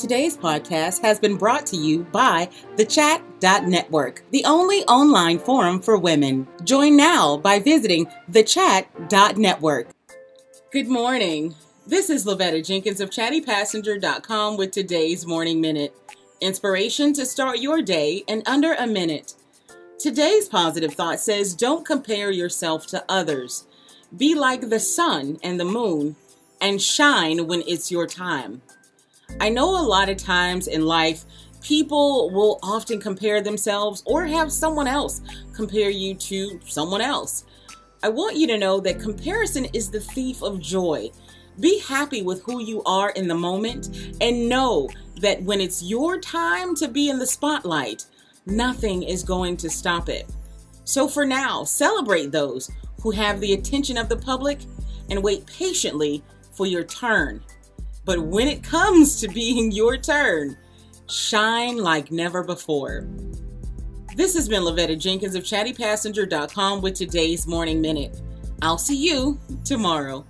Today's podcast has been brought to you by the Chat.network, the only online forum for women. Join now by visiting the thechat.network. Good morning. This is Lavetta Jenkins of chattypassenger.com with today's Morning Minute. Inspiration to start your day in under a minute. Today's positive thought says don't compare yourself to others. Be like the sun and the moon and shine when it's your time. I know a lot of times in life, people will often compare themselves or have someone else compare you to someone else. I want you to know that comparison is the thief of joy. Be happy with who you are in the moment and know that when it's your time to be in the spotlight, nothing is going to stop it. So for now, celebrate those who have the attention of the public and wait patiently for your turn. But when it comes to being your turn, shine like never before. This has been Lavetta Jenkins of chattypassenger.com with today's Morning Minute. I'll see you tomorrow.